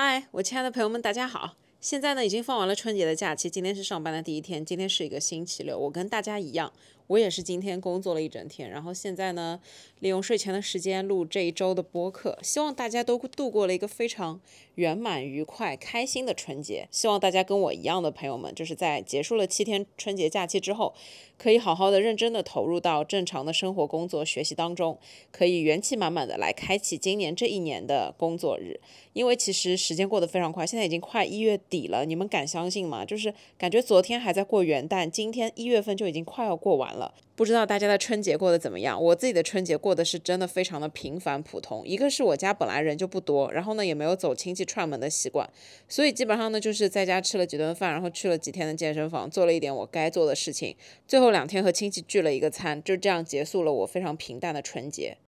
嗨，我亲爱的朋友们，大家好！现在呢，已经放完了春节的假期，今天是上班的第一天，今天是一个星期六。我跟大家一样，我也是今天工作了一整天，然后现在呢，利用睡前的时间录这一周的播客。希望大家都度过了一个非常圆满、愉快、开心的春节。希望大家跟我一样的朋友们，就是在结束了七天春节假期之后。可以好好的、认真的投入到正常的生活、工作、学习当中，可以元气满满的来开启今年这一年的工作日。因为其实时间过得非常快，现在已经快一月底了，你们敢相信吗？就是感觉昨天还在过元旦，今天一月份就已经快要过完了。不知道大家的春节过得怎么样？我自己的春节过得是真的非常的平凡普通。一个是我家本来人就不多，然后呢也没有走亲戚串门的习惯，所以基本上呢就是在家吃了几顿饭，然后去了几天的健身房，做了一点我该做的事情，最后两天和亲戚聚了一个餐，就这样结束了我非常平淡的春节。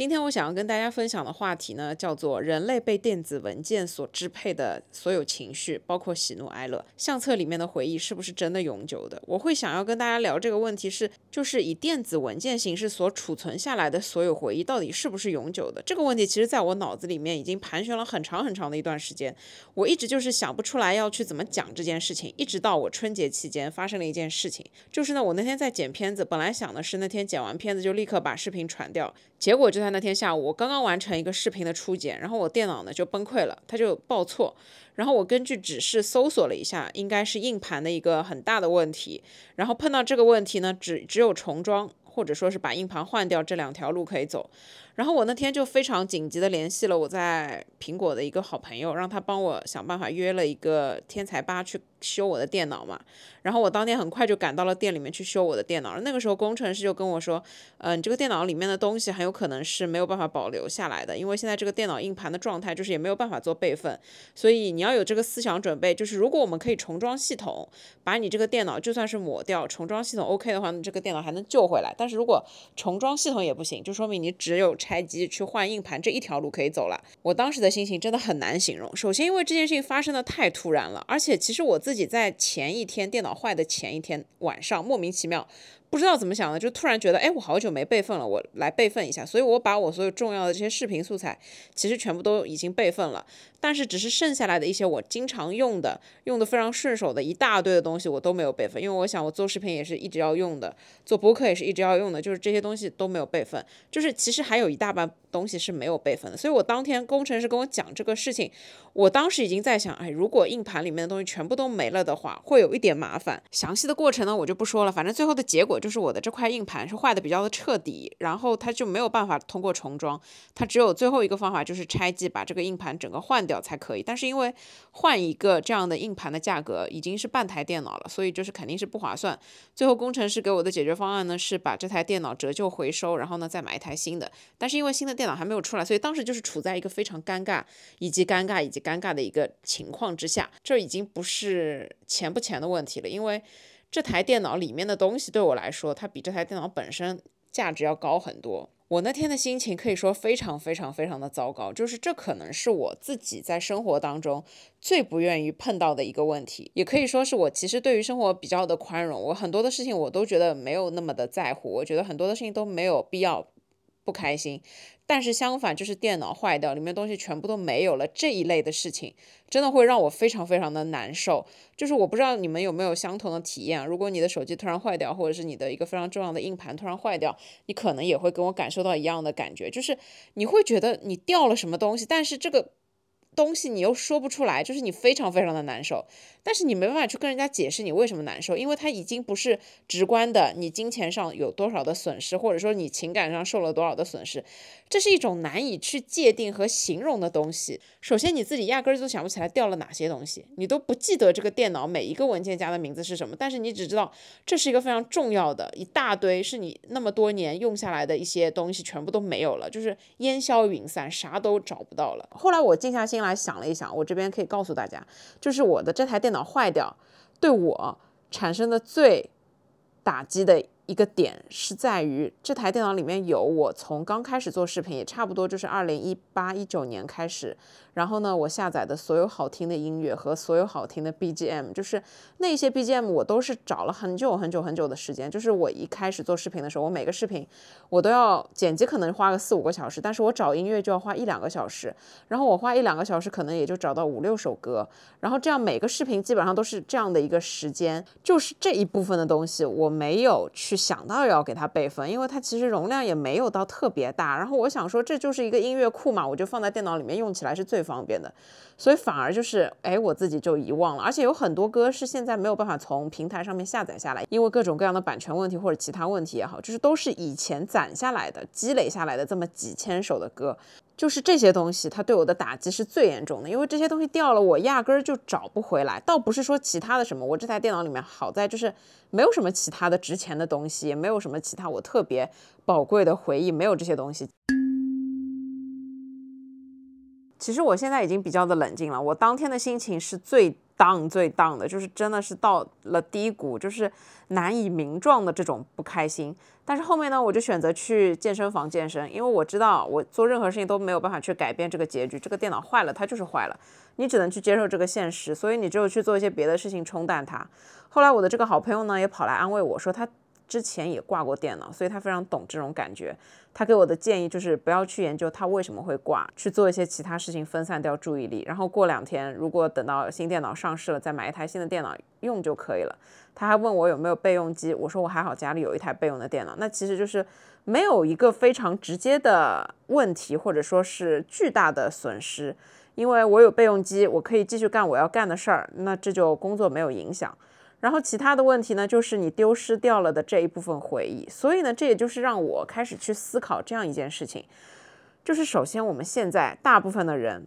今天我想要跟大家分享的话题呢，叫做人类被电子文件所支配的所有情绪，包括喜怒哀乐。相册里面的回忆是不是真的永久的？我会想要跟大家聊这个问题是，就是以电子文件形式所储存下来的所有回忆，到底是不是永久的？这个问题其实在我脑子里面已经盘旋了很长很长的一段时间，我一直就是想不出来要去怎么讲这件事情。一直到我春节期间发生了一件事情，就是呢，我那天在剪片子，本来想的是那天剪完片子就立刻把视频传掉，结果就在。那天下午，我刚刚完成一个视频的初剪，然后我电脑呢就崩溃了，它就报错。然后我根据指示搜索了一下，应该是硬盘的一个很大的问题。然后碰到这个问题呢，只只有重装或者说是把硬盘换掉这两条路可以走。然后我那天就非常紧急的联系了我在苹果的一个好朋友，让他帮我想办法约了一个天才吧去。修我的电脑嘛，然后我当天很快就赶到了店里面去修我的电脑。那个时候工程师就跟我说，嗯，你这个电脑里面的东西很有可能是没有办法保留下来的，因为现在这个电脑硬盘的状态就是也没有办法做备份，所以你要有这个思想准备，就是如果我们可以重装系统，把你这个电脑就算是抹掉，重装系统 OK 的话，你这个电脑还能救回来。但是如果重装系统也不行，就说明你只有拆机去换硬盘这一条路可以走了。我当时的心情真的很难形容。首先因为这件事情发生的太突然了，而且其实我自己在前一天电脑坏的前一天晚上，莫名其妙。不知道怎么想的，就突然觉得，哎，我好久没备份了，我来备份一下。所以我把我所有重要的这些视频素材，其实全部都已经备份了。但是只是剩下来的一些我经常用的、用的非常顺手的一大堆的东西，我都没有备份。因为我想，我做视频也是一直要用的，做博客也是一直要用的，就是这些东西都没有备份。就是其实还有一大半东西是没有备份的。所以我当天工程师跟我讲这个事情，我当时已经在想，哎，如果硬盘里面的东西全部都没了的话，会有一点麻烦。详细的过程呢，我就不说了。反正最后的结果。就是我的这块硬盘是坏的比较的彻底，然后它就没有办法通过重装，它只有最后一个方法就是拆机把这个硬盘整个换掉才可以。但是因为换一个这样的硬盘的价格已经是半台电脑了，所以就是肯定是不划算。最后工程师给我的解决方案呢是把这台电脑折旧回收，然后呢再买一台新的。但是因为新的电脑还没有出来，所以当时就是处在一个非常尴尬以及尴尬以及尴尬的一个情况之下。这已经不是钱不钱的问题了，因为。这台电脑里面的东西对我来说，它比这台电脑本身价值要高很多。我那天的心情可以说非常非常非常的糟糕，就是这可能是我自己在生活当中最不愿意碰到的一个问题，也可以说是我其实对于生活比较的宽容，我很多的事情我都觉得没有那么的在乎，我觉得很多的事情都没有必要不开心。但是相反，就是电脑坏掉，里面东西全部都没有了这一类的事情，真的会让我非常非常的难受。就是我不知道你们有没有相同的体验，如果你的手机突然坏掉，或者是你的一个非常重要的硬盘突然坏掉，你可能也会跟我感受到一样的感觉，就是你会觉得你掉了什么东西，但是这个。东西你又说不出来，就是你非常非常的难受，但是你没办法去跟人家解释你为什么难受，因为它已经不是直观的，你金钱上有多少的损失，或者说你情感上受了多少的损失，这是一种难以去界定和形容的东西。首先你自己压根儿就想不起来掉了哪些东西，你都不记得这个电脑每一个文件夹的名字是什么，但是你只知道这是一个非常重要的一大堆，是你那么多年用下来的一些东西全部都没有了，就是烟消云散，啥都找不到了。后来我静下心。来想了一想，我这边可以告诉大家，就是我的这台电电脑坏掉，对我产生的最打击的一个点是在于这台电脑里面有我从刚开始做视频，也差不多就是二零一八一九年开始。然后呢，我下载的所有好听的音乐和所有好听的 BGM，就是那些 BGM，我都是找了很久很久很久的时间。就是我一开始做视频的时候，我每个视频我都要剪辑，可能花个四五个小时，但是我找音乐就要花一两个小时。然后我花一两个小时，可能也就找到五六首歌。然后这样每个视频基本上都是这样的一个时间。就是这一部分的东西，我没有去想到要给它备份，因为它其实容量也没有到特别大。然后我想说，这就是一个音乐库嘛，我就放在电脑里面用起来是最。方便的，所以反而就是哎，我自己就遗忘了，而且有很多歌是现在没有办法从平台上面下载下来，因为各种各样的版权问题或者其他问题也好，就是都是以前攒下来的、积累下来的这么几千首的歌，就是这些东西它对我的打击是最严重的，因为这些东西掉了，我压根儿就找不回来。倒不是说其他的什么，我这台电脑里面好在就是没有什么其他的值钱的东西，也没有什么其他我特别宝贵的回忆，没有这些东西。其实我现在已经比较的冷静了，我当天的心情是最 down 最 down 的，就是真的是到了低谷，就是难以名状的这种不开心。但是后面呢，我就选择去健身房健身，因为我知道我做任何事情都没有办法去改变这个结局，这个电脑坏了，它就是坏了，你只能去接受这个现实，所以你只有去做一些别的事情冲淡它。后来我的这个好朋友呢，也跑来安慰我说他。之前也挂过电脑，所以他非常懂这种感觉。他给我的建议就是不要去研究它为什么会挂，去做一些其他事情分散掉注意力。然后过两天，如果等到新电脑上市了，再买一台新的电脑用就可以了。他还问我有没有备用机，我说我还好，家里有一台备用的电脑。那其实就是没有一个非常直接的问题，或者说是巨大的损失，因为我有备用机，我可以继续干我要干的事儿，那这就工作没有影响。然后其他的问题呢，就是你丢失掉了的这一部分回忆。所以呢，这也就是让我开始去思考这样一件事情，就是首先我们现在大部分的人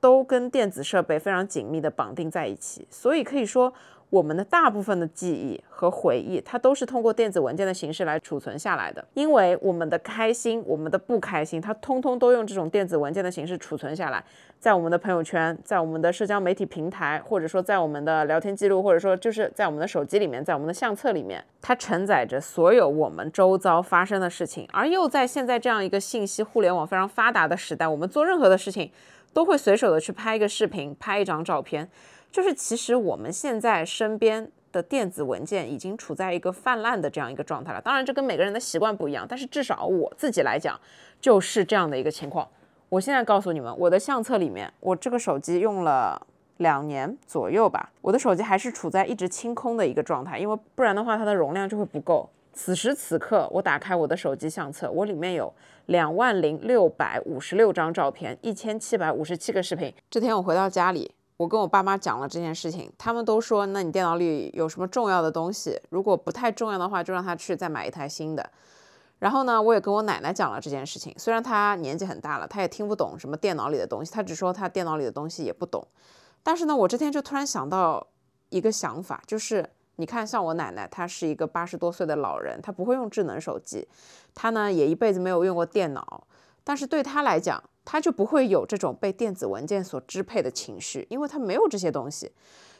都跟电子设备非常紧密的绑定在一起，所以可以说。我们的大部分的记忆和回忆，它都是通过电子文件的形式来储存下来的。因为我们的开心，我们的不开心，它通通都用这种电子文件的形式储存下来，在我们的朋友圈，在我们的社交媒体平台，或者说在我们的聊天记录，或者说就是在我们的手机里面，在我们的相册里面，它承载着所有我们周遭发生的事情。而又在现在这样一个信息互联网非常发达的时代，我们做任何的事情，都会随手的去拍一个视频，拍一张照片。就是其实我们现在身边的电子文件已经处在一个泛滥的这样一个状态了。当然，这跟每个人的习惯不一样，但是至少我自己来讲就是这样的一个情况。我现在告诉你们，我的相册里面，我这个手机用了两年左右吧，我的手机还是处在一直清空的一个状态，因为不然的话它的容量就会不够。此时此刻，我打开我的手机相册，我里面有两万零六百五十六张照片，一千七百五十七个视频。这天我回到家里。我跟我爸妈讲了这件事情，他们都说：“那你电脑里有什么重要的东西？如果不太重要的话，就让他去再买一台新的。”然后呢，我也跟我奶奶讲了这件事情。虽然她年纪很大了，她也听不懂什么电脑里的东西，她只说她电脑里的东西也不懂。但是呢，我这天就突然想到一个想法，就是你看，像我奶奶，她是一个八十多岁的老人，她不会用智能手机，她呢也一辈子没有用过电脑，但是对他来讲，他就不会有这种被电子文件所支配的情绪，因为他没有这些东西，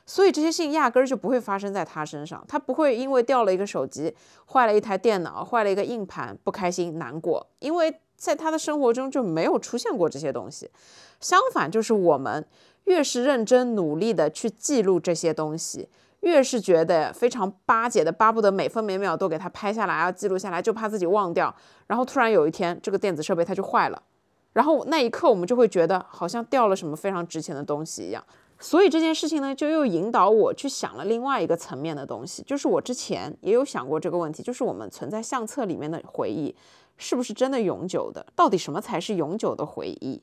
所以这些事情压根儿就不会发生在他身上。他不会因为掉了一个手机、坏了一台电脑、坏了一个硬盘不开心难过，因为在他的生活中就没有出现过这些东西。相反，就是我们越是认真努力的去记录这些东西，越是觉得非常巴结的，巴不得每分每秒都给他拍下来，要记录下来，就怕自己忘掉。然后突然有一天，这个电子设备它就坏了。然后那一刻，我们就会觉得好像掉了什么非常值钱的东西一样。所以这件事情呢，就又引导我去想了另外一个层面的东西，就是我之前也有想过这个问题，就是我们存在相册里面的回忆，是不是真的永久的？到底什么才是永久的回忆？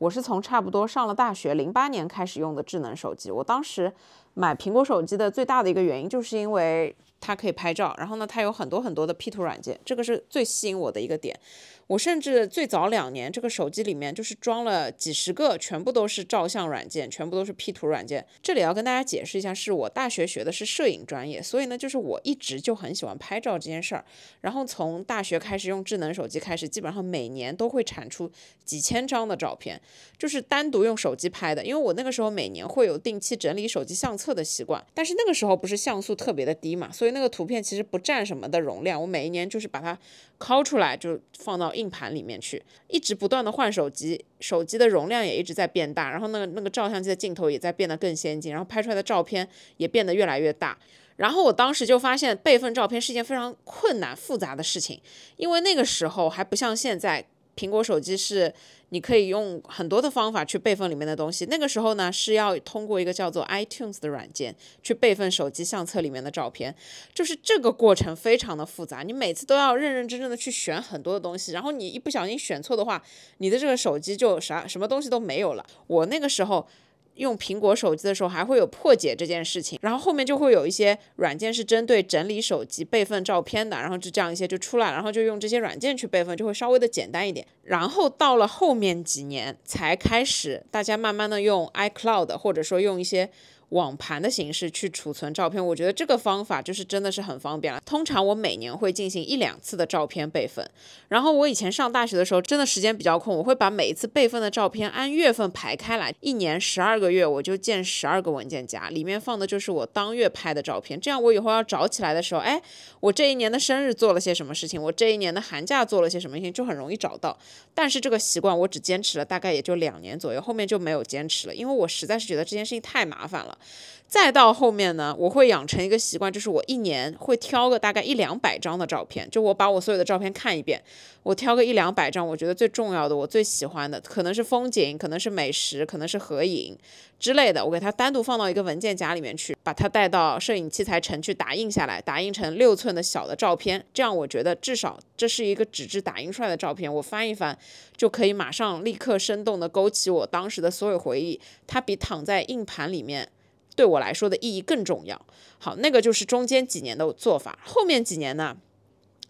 我是从差不多上了大学，零八年开始用的智能手机。我当时买苹果手机的最大的一个原因，就是因为。它可以拍照，然后呢，它有很多很多的 P 图软件，这个是最吸引我的一个点。我甚至最早两年，这个手机里面就是装了几十个，全部都是照相软件，全部都是 P 图软件。这里要跟大家解释一下，是我大学学的是摄影专业，所以呢，就是我一直就很喜欢拍照这件事儿。然后从大学开始用智能手机开始，基本上每年都会产出几千张的照片，就是单独用手机拍的。因为我那个时候每年会有定期整理手机相册。的习惯。但是那个时候不是像素特别的低嘛，所以那个图片其实不占什么的容量。我每一年就是把它拷出来，就放到硬盘里面去，一直不断的换手机，手机的容量也一直在变大，然后那个那个照相机的镜头也在变得更先进，然后拍出来的照片也变得越来越大。然后我当时就发现备份照片是一件非常困难复杂的事情，因为那个时候还不像现在，苹果手机是你可以用很多的方法去备份里面的东西。那个时候呢，是要通过一个叫做 iTunes 的软件去备份手机相册里面的照片，就是这个过程非常的复杂，你每次都要认认真真的去选很多的东西，然后你一不小心选错的话，你的这个手机就啥什么东西都没有了。我那个时候。用苹果手机的时候还会有破解这件事情，然后后面就会有一些软件是针对整理手机备份照片的，然后就这样一些就出来，然后就用这些软件去备份，就会稍微的简单一点。然后到了后面几年才开始，大家慢慢的用 iCloud 或者说用一些。网盘的形式去储存照片，我觉得这个方法就是真的是很方便了。通常我每年会进行一两次的照片备份，然后我以前上大学的时候真的时间比较空，我会把每一次备份的照片按月份排开来，一年十二个月我就建十二个文件夹，里面放的就是我当月拍的照片，这样我以后要找起来的时候，哎，我这一年的生日做了些什么事情，我这一年的寒假做了些什么事情，就很容易找到。但是这个习惯我只坚持了大概也就两年左右，后面就没有坚持了，因为我实在是觉得这件事情太麻烦了。再到后面呢，我会养成一个习惯，就是我一年会挑个大概一两百张的照片，就我把我所有的照片看一遍，我挑个一两百张，我觉得最重要的，我最喜欢的，可能是风景，可能是美食，可能是合影之类的，我给它单独放到一个文件夹里面去，把它带到摄影器材城去打印下来，打印成六寸的小的照片，这样我觉得至少这是一个纸质打印出来的照片，我翻一翻就可以马上立刻生动的勾起我当时的所有回忆，它比躺在硬盘里面。对我来说的意义更重要。好，那个就是中间几年的做法。后面几年呢，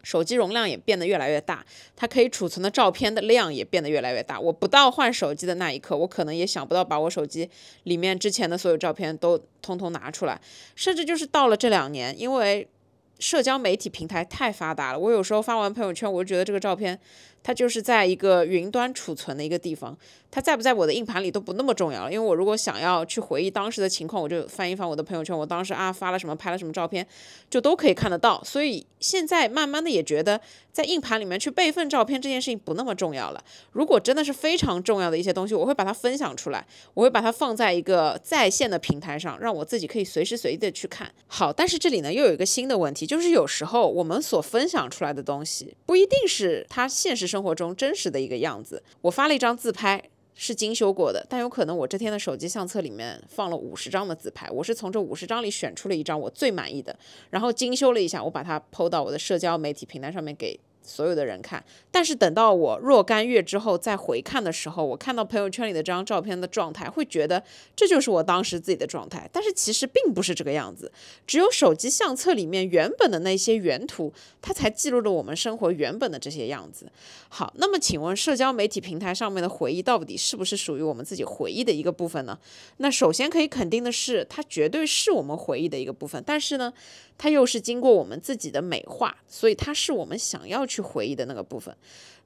手机容量也变得越来越大，它可以储存的照片的量也变得越来越大。我不到换手机的那一刻，我可能也想不到把我手机里面之前的所有照片都通通拿出来。甚至就是到了这两年，因为社交媒体平台太发达了，我有时候发完朋友圈，我就觉得这个照片。它就是在一个云端储存的一个地方，它在不在我的硬盘里都不那么重要了。因为我如果想要去回忆当时的情况，我就翻一翻我的朋友圈，我当时啊发了什么，拍了什么照片，就都可以看得到。所以现在慢慢的也觉得，在硬盘里面去备份照片这件事情不那么重要了。如果真的是非常重要的一些东西，我会把它分享出来，我会把它放在一个在线的平台上，让我自己可以随时随地的去看。好，但是这里呢又有一个新的问题，就是有时候我们所分享出来的东西不一定是它现实。生活中真实的一个样子。我发了一张自拍，是精修过的，但有可能我这天的手机相册里面放了五十张的自拍，我是从这五十张里选出了一张我最满意的，然后精修了一下，我把它 PO 到我的社交媒体平台上面给。所有的人看，但是等到我若干月之后再回看的时候，我看到朋友圈里的这张照片的状态，会觉得这就是我当时自己的状态。但是其实并不是这个样子，只有手机相册里面原本的那些原图，它才记录了我们生活原本的这些样子。好，那么请问社交媒体平台上面的回忆到底是不是属于我们自己回忆的一个部分呢？那首先可以肯定的是，它绝对是我们回忆的一个部分。但是呢？它又是经过我们自己的美化，所以它是我们想要去回忆的那个部分。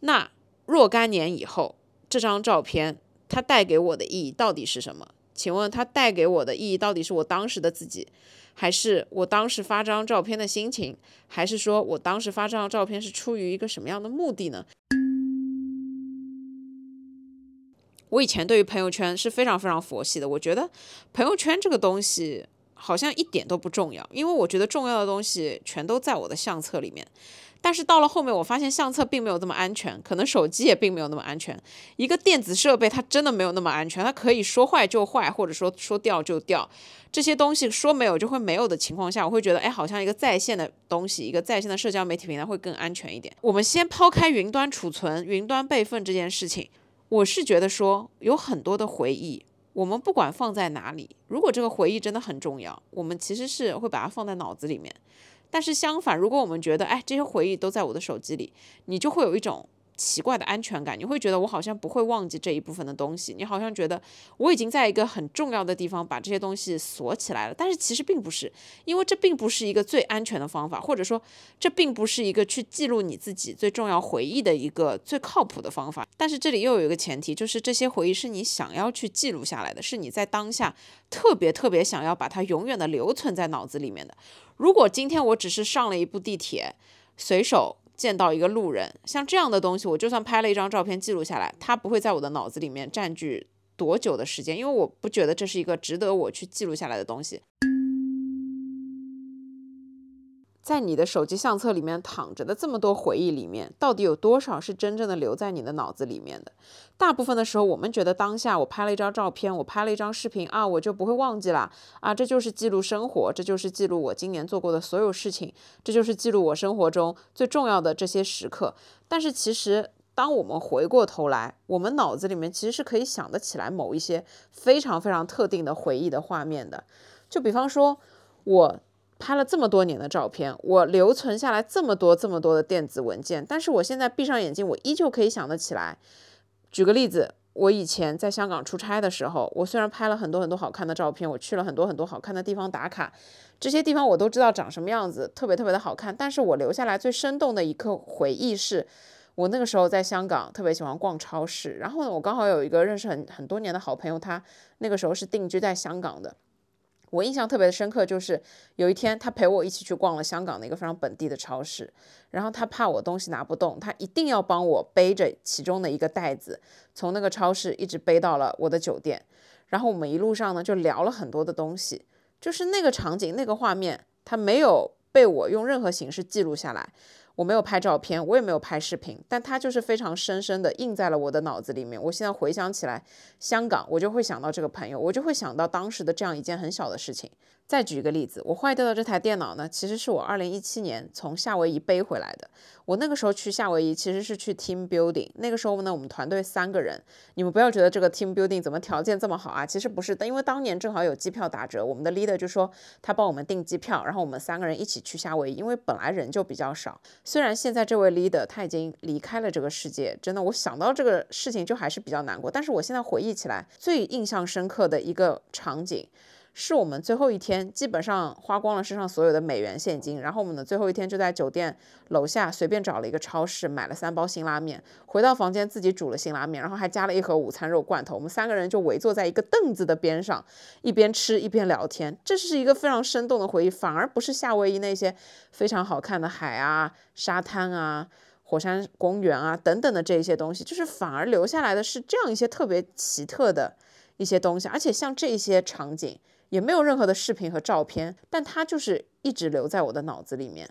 那若干年以后，这张照片它带给我的意义到底是什么？请问它带给我的意义到底是我当时的自己，还是我当时发这张照片的心情，还是说我当时发这张照片是出于一个什么样的目的呢？我以前对于朋友圈是非常非常佛系的，我觉得朋友圈这个东西。好像一点都不重要，因为我觉得重要的东西全都在我的相册里面。但是到了后面，我发现相册并没有这么安全，可能手机也并没有那么安全。一个电子设备它真的没有那么安全，它可以说坏就坏，或者说说掉就掉。这些东西说没有就会没有的情况下，我会觉得，哎，好像一个在线的东西，一个在线的社交媒体平台会更安全一点。我们先抛开云端储存、云端备份这件事情，我是觉得说有很多的回忆。我们不管放在哪里，如果这个回忆真的很重要，我们其实是会把它放在脑子里面。但是相反，如果我们觉得，哎，这些回忆都在我的手机里，你就会有一种奇怪的安全感，你会觉得我好像不会忘记这一部分的东西，你好像觉得我已经在一个很重要的地方把这些东西锁起来了，但是其实并不是，因为这并不是一个最安全的方法，或者说这并不是一个去记录你自己最重要回忆的一个最靠谱的方法。但是这里又有一个前提，就是这些回忆是你想要去记录下来的，是你在当下特别特别想要把它永远的留存在脑子里面的。如果今天我只是上了一部地铁，随手。见到一个路人，像这样的东西，我就算拍了一张照片记录下来，它不会在我的脑子里面占据多久的时间，因为我不觉得这是一个值得我去记录下来的东西。在你的手机相册里面躺着的这么多回忆里面，到底有多少是真正的留在你的脑子里面的？大部分的时候，我们觉得当下我拍了一张照片，我拍了一张视频啊，我就不会忘记了啊，这就是记录生活，这就是记录我今年做过的所有事情，这就是记录我生活中最重要的这些时刻。但是其实，当我们回过头来，我们脑子里面其实是可以想得起来某一些非常非常特定的回忆的画面的，就比方说我。拍了这么多年的照片，我留存下来这么多这么多的电子文件，但是我现在闭上眼睛，我依旧可以想得起来。举个例子，我以前在香港出差的时候，我虽然拍了很多很多好看的照片，我去了很多很多好看的地方打卡，这些地方我都知道长什么样子，特别特别的好看。但是我留下来最生动的一刻回忆是，我那个时候在香港特别喜欢逛超市，然后呢，我刚好有一个认识很很多年的好朋友，他那个时候是定居在香港的。我印象特别的深刻，就是有一天他陪我一起去逛了香港的一个非常本地的超市，然后他怕我东西拿不动，他一定要帮我背着其中的一个袋子，从那个超市一直背到了我的酒店，然后我们一路上呢就聊了很多的东西，就是那个场景那个画面，他没有被我用任何形式记录下来。我没有拍照片，我也没有拍视频，但它就是非常深深的印在了我的脑子里面。我现在回想起来，香港，我就会想到这个朋友，我就会想到当时的这样一件很小的事情。再举一个例子，我坏掉的这台电脑呢，其实是我二零一七年从夏威夷背回来的。我那个时候去夏威夷其实是去 team building，那个时候呢，我们团队三个人。你们不要觉得这个 team building 怎么条件这么好啊？其实不是的，因为当年正好有机票打折，我们的 leader 就说他帮我们订机票，然后我们三个人一起去夏威夷，因为本来人就比较少。虽然现在这位 leader 他已经离开了这个世界，真的，我想到这个事情就还是比较难过。但是我现在回忆起来，最印象深刻的一个场景。是我们最后一天，基本上花光了身上所有的美元现金，然后我们的最后一天就在酒店楼下随便找了一个超市，买了三包辛拉面，回到房间自己煮了辛拉面，然后还加了一盒午餐肉罐头。我们三个人就围坐在一个凳子的边上，一边吃一边聊天。这是一个非常生动的回忆，反而不是夏威夷那些非常好看的海啊、沙滩啊、火山公园啊等等的这一些东西，就是反而留下来的是这样一些特别奇特的一些东西，而且像这些场景。也没有任何的视频和照片，但它就是一直留在我的脑子里面。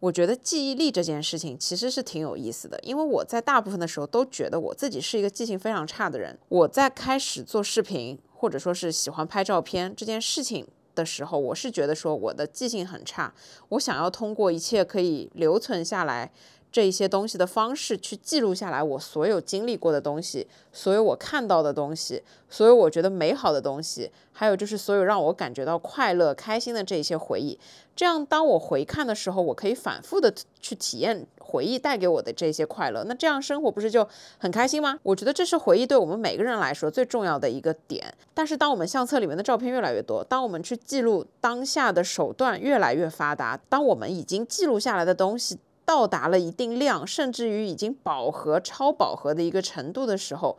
我觉得记忆力这件事情其实是挺有意思的，因为我在大部分的时候都觉得我自己是一个记性非常差的人。我在开始做视频或者说是喜欢拍照片这件事情的时候，我是觉得说我的记性很差，我想要通过一切可以留存下来。这一些东西的方式去记录下来我所有经历过的东西，所有我看到的东西，所有我觉得美好的东西，还有就是所有让我感觉到快乐、开心的这一些回忆。这样，当我回看的时候，我可以反复的去体验回忆带给我的这些快乐。那这样生活不是就很开心吗？我觉得这是回忆对我们每个人来说最重要的一个点。但是，当我们相册里面的照片越来越多，当我们去记录当下的手段越来越发达，当我们已经记录下来的东西。到达了一定量，甚至于已经饱和、超饱和的一个程度的时候，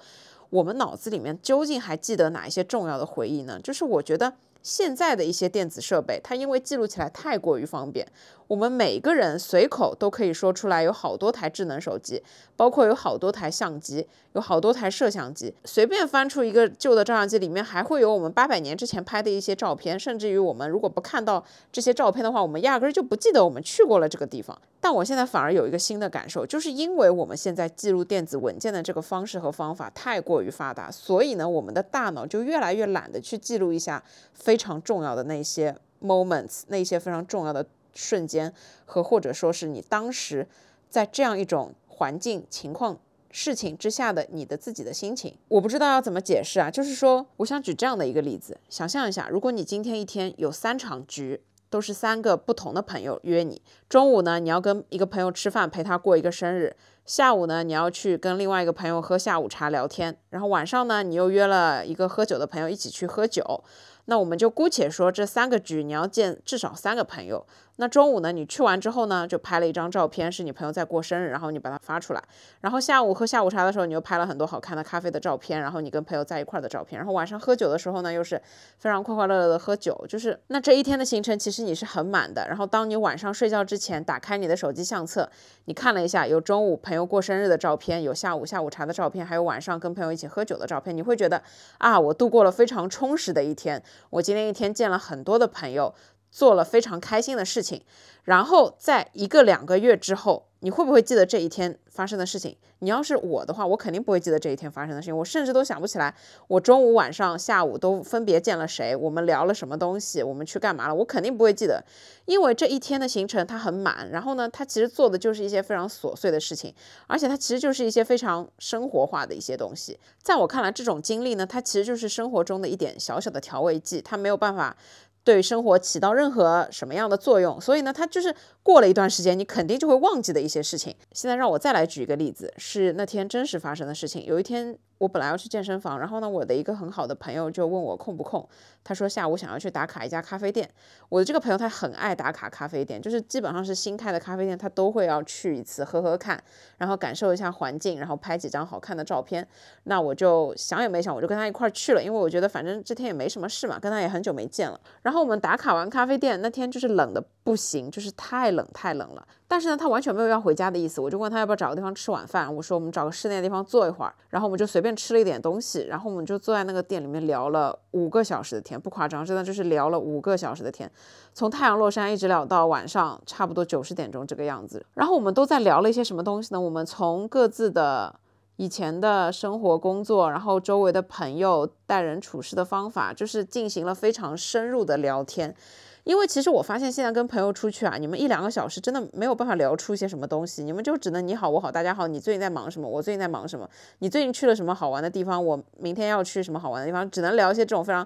我们脑子里面究竟还记得哪一些重要的回忆呢？就是我觉得。现在的一些电子设备，它因为记录起来太过于方便，我们每个人随口都可以说出来，有好多台智能手机，包括有好多台相机，有好多台摄像机，随便翻出一个旧的照相机，里面还会有我们八百年之前拍的一些照片，甚至于我们如果不看到这些照片的话，我们压根儿就不记得我们去过了这个地方。但我现在反而有一个新的感受，就是因为我们现在记录电子文件的这个方式和方法太过于发达，所以呢，我们的大脑就越来越懒得去记录一下非。非常重要的那些 moments，那些非常重要的瞬间，和或者说是你当时在这样一种环境、情况、事情之下的你的自己的心情，我不知道要怎么解释啊。就是说，我想举这样的一个例子，想象一下，如果你今天一天有三场局都是三个不同的朋友约你。中午呢，你要跟一个朋友吃饭，陪他过一个生日；下午呢，你要去跟另外一个朋友喝下午茶聊天；然后晚上呢，你又约了一个喝酒的朋友一起去喝酒。那我们就姑且说这三个局你要见至少三个朋友。那中午呢，你去完之后呢，就拍了一张照片，是你朋友在过生日，然后你把它发出来。然后下午喝下午茶的时候，你又拍了很多好看的咖啡的照片，然后你跟朋友在一块儿的照片。然后晚上喝酒的时候呢，又是非常快快乐乐的喝酒。就是那这一天的行程其实你是很满的。然后当你晚上睡觉之前打开你的手机相册，你看了一下，有中午朋友过生日的照片，有下午下午茶的照片，还有晚上跟朋友一起喝酒的照片，你会觉得啊，我度过了非常充实的一天。我今天一天见了很多的朋友。做了非常开心的事情，然后在一个两个月之后，你会不会记得这一天发生的事情？你要是我的话，我肯定不会记得这一天发生的事情，我甚至都想不起来我中午、晚上、下午都分别见了谁，我们聊了什么东西，我们去干嘛了，我肯定不会记得，因为这一天的行程它很满，然后呢，它其实做的就是一些非常琐碎的事情，而且它其实就是一些非常生活化的一些东西。在我看来，这种经历呢，它其实就是生活中的一点小小的调味剂，它没有办法。对生活起到任何什么样的作用？所以呢，它就是过了一段时间，你肯定就会忘记的一些事情。现在让我再来举一个例子，是那天真实发生的事情。有一天。我本来要去健身房，然后呢，我的一个很好的朋友就问我空不空。他说下午想要去打卡一家咖啡店。我的这个朋友他很爱打卡咖啡店，就是基本上是新开的咖啡店，他都会要去一次喝喝看，然后感受一下环境，然后拍几张好看的照片。那我就想也没想，我就跟他一块去了，因为我觉得反正这天也没什么事嘛，跟他也很久没见了。然后我们打卡完咖啡店那天就是冷的不行，就是太冷太冷了。但是呢，他完全没有要回家的意思。我就问他要不要找个地方吃晚饭。我说我们找个室内的地方坐一会儿，然后我们就随便吃了一点东西，然后我们就坐在那个店里面聊了五个小时的天，不夸张，真的就是聊了五个小时的天，从太阳落山一直聊到晚上差不多九十点钟这个样子。然后我们都在聊了一些什么东西呢？我们从各自的以前的生活、工作，然后周围的朋友待人处事的方法，就是进行了非常深入的聊天。因为其实我发现现在跟朋友出去啊，你们一两个小时真的没有办法聊出一些什么东西，你们就只能你好我好大家好，你最近在忙什么？我最近在忙什么？你最近去了什么好玩的地方？我明天要去什么好玩的地方？只能聊一些这种非常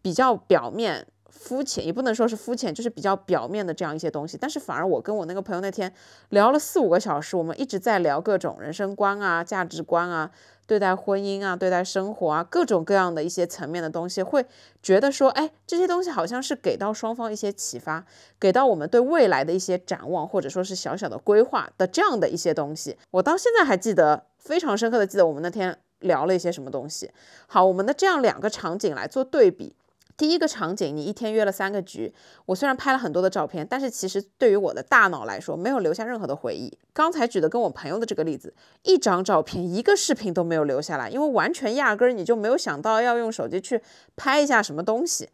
比较表面、肤浅，也不能说是肤浅，就是比较表面的这样一些东西。但是反而我跟我那个朋友那天聊了四五个小时，我们一直在聊各种人生观啊、价值观啊。对待婚姻啊，对待生活啊，各种各样的一些层面的东西，会觉得说，哎，这些东西好像是给到双方一些启发，给到我们对未来的一些展望，或者说是小小的规划的这样的一些东西。我到现在还记得非常深刻的记得我们那天聊了一些什么东西。好，我们的这样两个场景来做对比。第一个场景，你一天约了三个局，我虽然拍了很多的照片，但是其实对于我的大脑来说，没有留下任何的回忆。刚才举的跟我朋友的这个例子，一张照片、一个视频都没有留下来，因为完全压根儿你就没有想到要用手机去拍一下什么东西。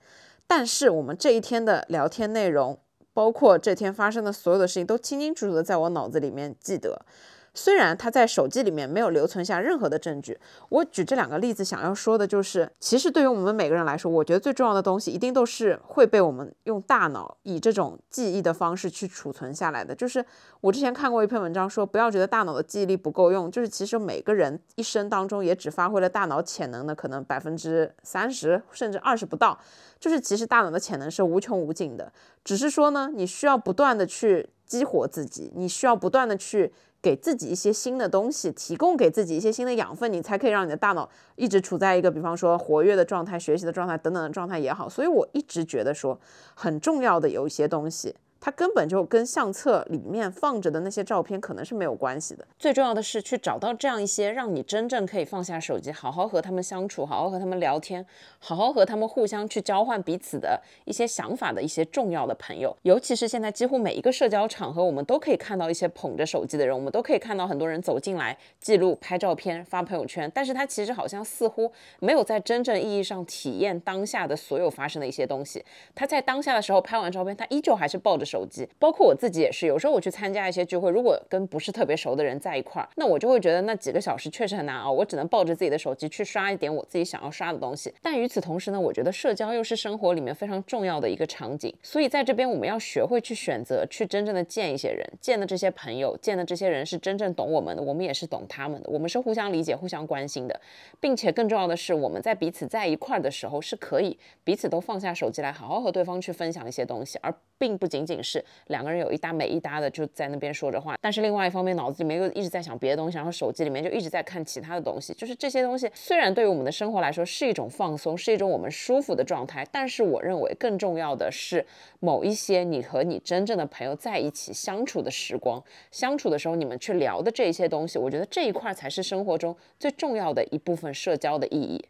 但是我们这一天的聊天内容，包括这天发生的所有的事情，都清清楚楚的在我脑子里面记得。虽然他在手机里面没有留存下任何的证据，我举这两个例子想要说的就是，其实对于我们每个人来说，我觉得最重要的东西一定都是会被我们用大脑以这种记忆的方式去储存下来的。就是我之前看过一篇文章说，不要觉得大脑的记忆力不够用，就是其实每个人一生当中也只发挥了大脑潜能的可能百分之三十甚至二十不到，就是其实大脑的潜能是无穷无尽的，只是说呢，你需要不断的去激活自己，你需要不断的去。给自己一些新的东西，提供给自己一些新的养分，你才可以让你的大脑一直处在一个，比方说活跃的状态、学习的状态等等的状态也好。所以我一直觉得说，很重要的有一些东西。它根本就跟相册里面放着的那些照片可能是没有关系的。最重要的是去找到这样一些让你真正可以放下手机，好好和他们相处，好好和他们聊天，好好和他们互相去交换彼此的一些想法的一些重要的朋友。尤其是现在几乎每一个社交场合，我们都可以看到一些捧着手机的人，我们都可以看到很多人走进来记录、拍照片、发朋友圈。但是他其实好像似乎没有在真正意义上体验当下的所有发生的一些东西。他在当下的时候拍完照片，他依旧还是抱着。手机。包括我自己也是，有时候我去参加一些聚会，如果跟不是特别熟的人在一块儿，那我就会觉得那几个小时确实很难熬，我只能抱着自己的手机去刷一点我自己想要刷的东西。但与此同时呢，我觉得社交又是生活里面非常重要的一个场景，所以在这边我们要学会去选择，去真正的见一些人，见的这些朋友，见的这些人是真正懂我们的，我们也是懂他们的，我们是互相理解、互相关心的，并且更重要的是，我们在彼此在一块儿的时候，是可以彼此都放下手机来，好好和对方去分享一些东西，而并不仅仅是两个人有一搭没一搭的就在那边说着话，但是另外一方面脑子里面又一直在想别的东西，然后手机里面就一直在看其他的东西，就是这些东西虽然对于我们的生活来说是一种放松，是一种我们舒服的状态，但是我认为更重要的是某一些你和你真正的朋友在一起相处的时光，相处的时候你们去聊的这些东西，我觉得这一块才是生活中最重要的一部分社交的意义。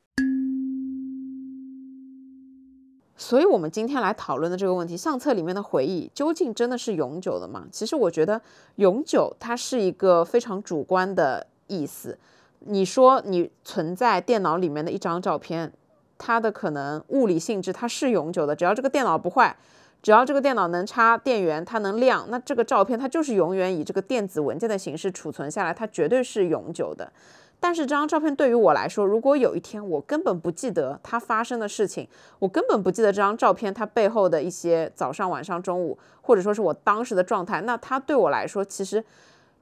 所以，我们今天来讨论的这个问题，相册里面的回忆究竟真的是永久的吗？其实，我觉得永久它是一个非常主观的意思。你说你存在电脑里面的一张照片，它的可能物理性质它是永久的，只要这个电脑不坏，只要这个电脑能插电源，它能亮，那这个照片它就是永远以这个电子文件的形式储存下来，它绝对是永久的。但是这张照片对于我来说，如果有一天我根本不记得它发生的事情，我根本不记得这张照片它背后的一些早上、晚上、中午，或者说是我当时的状态，那它对我来说，其实